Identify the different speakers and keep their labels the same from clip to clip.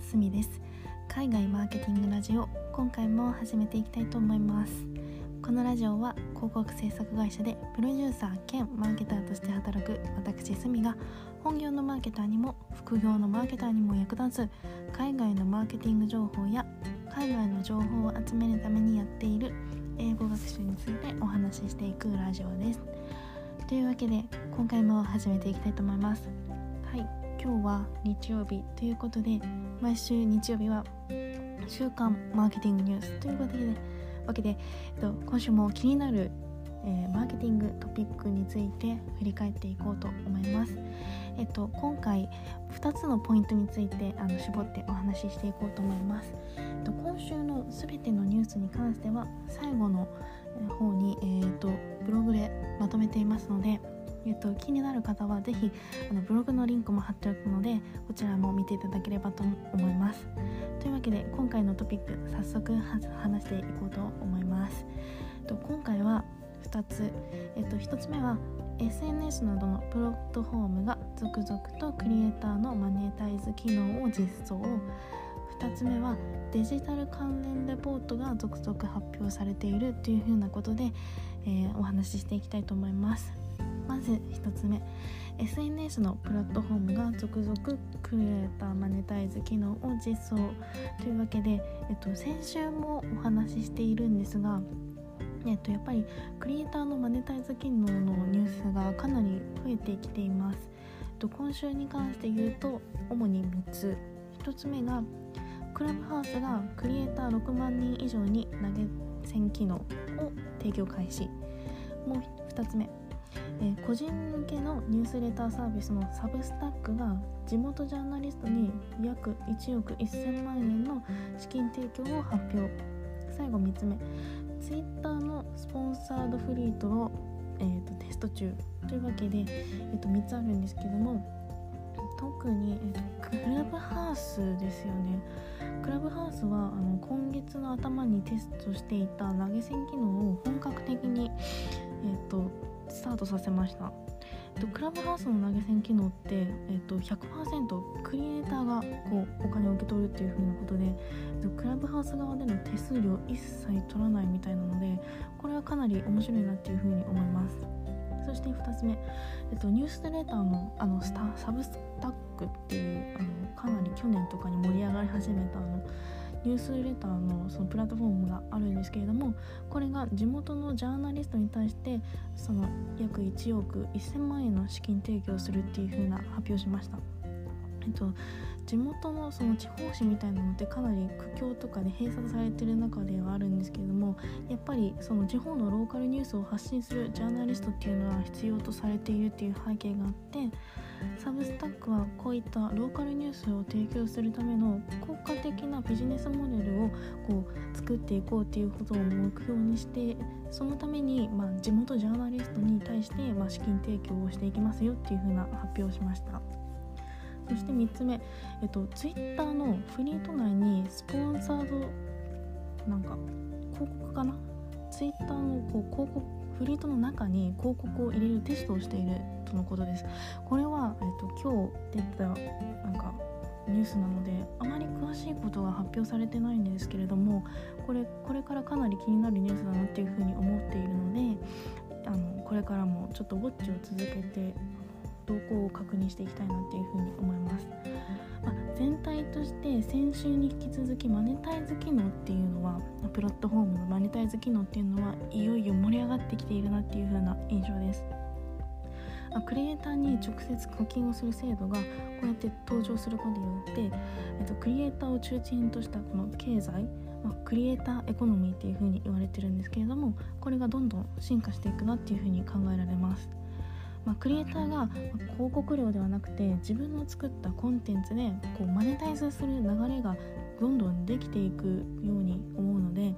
Speaker 1: すみです。海外マーケティングラジオ今回も始めていきたいと思いますこのラジオは広告制作会社でプロデューサー兼マーケターとして働く私すみが本業のマーケターにも副業のマーケターにも役立つ海外のマーケティング情報や海外の情報を集めるためにやっている英語学習についてお話ししていくラジオです。というわけで今回も始めていきたいと思います。今日は日曜日ということで毎週日曜日は週刊マーケティングニュースというわけで、えっと、今週も気になる、えー、マーケティングトピックについて振り返っていこうと思います。えっと、今回2つのポイントについてあの絞ってお話ししていこうと思います。えっと、今週の全てのニュースに関しては最後の方に、えー、っとブログでまとめていますのでえっと、気になる方は是非あのブログのリンクも貼っておくのでこちらも見ていただければと思います。というわけで今回のトピック早速話していこうと思います。えっと今回は2つ、えっと、1つ目は SNS などのプラットフォームが続々とクリエイターのマネタイズ機能を実装。2つ目はデジタル関連レポートが続々発表されているというふうなことで、えー、お話ししていきたいと思います。まず1つ目。SNS のプラットフォームが続々クリエイターマネタイズ機能を実装というわけで、えっと、先週もお話ししているんですがえっと、やっぱりクリエイターのマネタイズ機能のニュースがかなり増えてきています。えっと今週に関して言うと主に3つ。1つ目がクラブハウスがクリエイター6万人以上に投げ銭機能を提供開始。もう2つ目。え、個人向けのニュースレターサービスのサブスタックが地元ジャーナリストに約1億1000万円の資金提供を発表。最後3つ目。Twitter のスポンサードフリートを、えーと、テスト中というわけで、えーと、3つあるんですけども特に、えーと、クラブハウスですよね。クラブハウスはあの今月の頭にテストしていた投げ銭機能を本格的に、えー、とスタートさせました。クラブハウスの投げ銭機能って、えっと、100%クリエイターがこうお金を受け取るっていう風なことでクラブハウス側での手数料一切取らないみたいなのでこれはかなり面白いなっていう風に思いますそして2つ目、えっと、ニュースレーターのあのスタサブスタックっていうあのかなり去年とかに盛り上がり始めたあのニュースレターのそのプラットフォームがあるんですけれどもこれが地元のジャーナリストに対してその約1億1000万円の資金提供するっていうふうな発表しました。えっと、地元のその地方紙みたいなのってかなり苦境とかで閉鎖されてる中ではあるんですけれどもやっぱりその地方のローカルニュースを発信するジャーナリストっていうのは必要とされているっていう背景があってサブスタックはこういったローカルニュースを提供するための効果的なビジネスモデルをこう作っていこうっていうことを目標にしてそのために、ま、地元ジャーナリストに対して、ま、資金提供をしていきますよっていうふうな発表をしました。そして3つ目、えっと、Twitter のフリート内にスポンサードなんか広告かな？Twitter のこう広告フリートの中に広告を入れるテストをしているとのことです。これは、えっと、今日出たなんかニュースなのであまり詳しいことが発表されてないんですけれどもこれこれからかなり気になるニュースだなっていうふうに思っているのであのこれからもちょっとウォッチを続けて動向を確認していきたいなっていうふうに思います。まあ、全体として先週に引き続きマネタイズ機能っていうのはプラットフォームのマネタイズ機能っていうのはいよいよ盛り上がってきているなっていう風な印象です。クリエイターに直接課金をする制度がこうやって登場することによって、えっと、クリエイターを中心としたこの経済、まあ、クリエイターエコノミーっていう風に言われてるんですけれどもこれがどんどん進化していくなっていう風に考えられます。まあ、クリエイターが広告料ではなくて自分の作ったコンテンツでこうマネタイズする流れがどんどんできていくように思うので、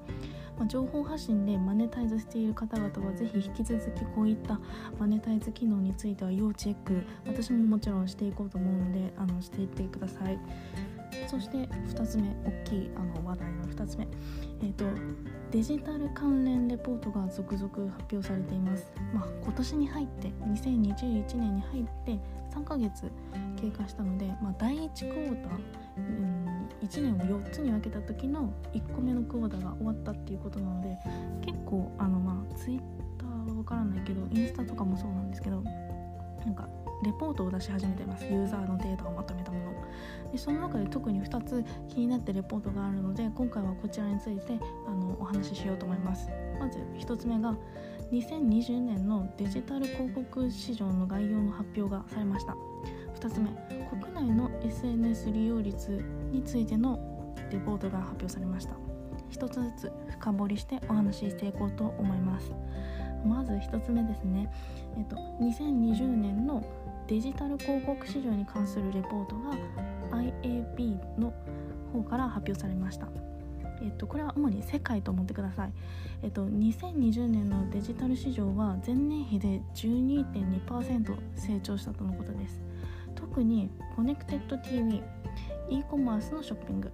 Speaker 1: まあ、情報発信でマネタイズしている方々はぜひ引き続きこういったマネタイズ機能については要チェック私ももちろんしていこうと思うのであのしていってください。そして2つ目大きいあの話題の2つ目、えーと、デジタル関連レポートが続々発表されています、まあ、今年に入って2021年に入って3ヶ月経過したので、まあ、第1クォーター、うん、1年を4つに分けた時の1個目のクォーターが終わったっていうことなので結構あのまあツイッターは分からないけどインスタとかもそうなんですけどなんかレポートを出し始めてます。ユーザーのデータをまとめたもの。でその中で特に2つ気になってレポートがあるので今回はこちらについてあのお話ししようと思います。まず1つ目が2020年のデジタル広告市場の概要の発表がされました。2つ目国内の SNS 利用率についてのレポートが発表されました。1つずつ深掘りしてお話ししていこうと思います。まず1つ目ですね、えっと、2020年のデジタル広告市場に関するレポートが IAB の方から発表されました。えっと、これは主に世界と思ってください、えっと、2020年のデジタル市場は前年比で12.2%成長したとのことです。特にコネクテッド TV e コマースのショッピング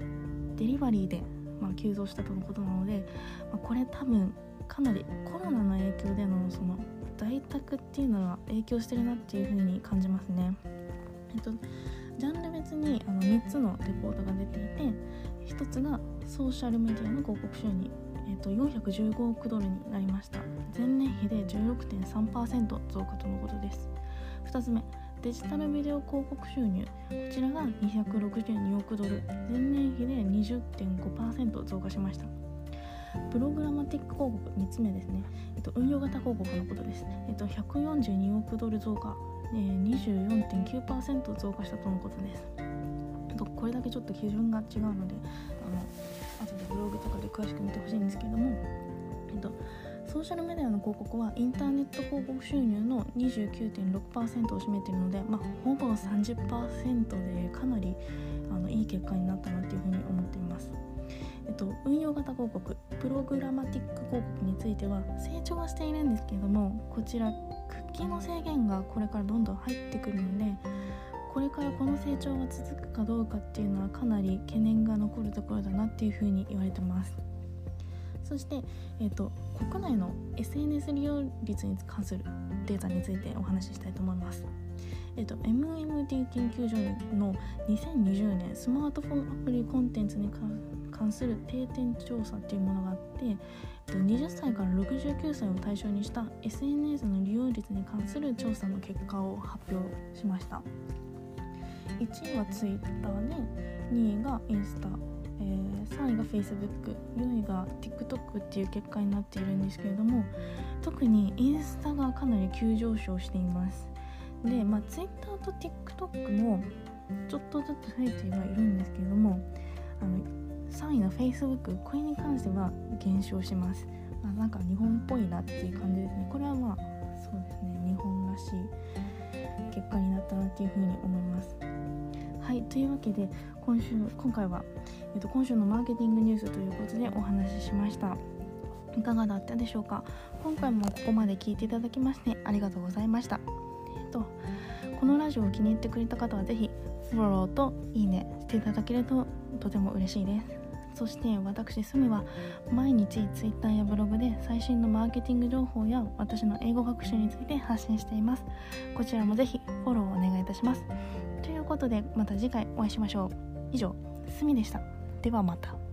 Speaker 1: デリバリーで、まあ、急増したとのことなので、まあ、これ多分かなりコロナの影響でのその在宅っていうのは影響してるなっていうふうに感じますね。えっと、ジャンル別にあの3つのレポートが出ていて1つがソーシャルメディアの広告収入、えっと、415億ドルになりました。前年比で16.3%増加とのことです。2つ目デジタルビデオ広告収入。こちらが262億ドル。前年比で20.5%増加しました。プログラマティック広告3つ目ですね、えっと、運用型広告のことです、えっと、142億ドル増加、え、24.9%増加したとのことですとこれだけちょっと基準が違うのであの後でブログとかで詳しく見てほしいんですけれども、えっと、ソーシャルメディアの広告はインターネット広告収入の29.6%を占めているので、まあ、ほぼ30%でかなりあのいい結果になったなっていうふうに思っています。えっと、運用型広告プログラマティック広告については成長はしているんですけれどもこちらクッキーの制限がこれからどんどん入ってくるのでこれからこの成長が続くかどうかっていうのはかなり懸念が残るところだなっていうふうに言われてます。そして、えーと、国内の SNS 利用率に関するデータについてお話ししたいと思います。えっと、MMD 研究所の2020年スマートフォンアプリコンテンツに関する定点調査っていうものがあってえっと20歳から69歳を対象にした SNS の利用率に関する調査の結果を発表しました。1位は Twitter で2位がインスタ、えー、3位が Facebook4 位が TikTok っていう結果になっているんですけれども特にインスタがかなり急上昇しています。で、まあ、Twitter と TikTok もちょっとずつ増えてはいるんですけれどもあの3位の Facebook これに関しては減少します、まあ、なんか日本っぽいなっていう感じですね。これはまあそうですね。日本らしい結果になったなっていうふうに思います。はい。というわけで今週今回は、えっと、今週のマーケティングニュースということでお話ししました。いかがだったでしょうか？今回もここまで聞いていただきましてありがとうございましたと。このラジオを気に入ってくれた方は是非フォローといいねしていただけるととても嬉しいです。そして私スミは毎日 Twitter やブログで最新のマーケティング情報や私の英語学習について発信しています。こちらもぜひフォローをお願いいたします。ということでまた次回お会いしましょう。以上スミでした。ではまた。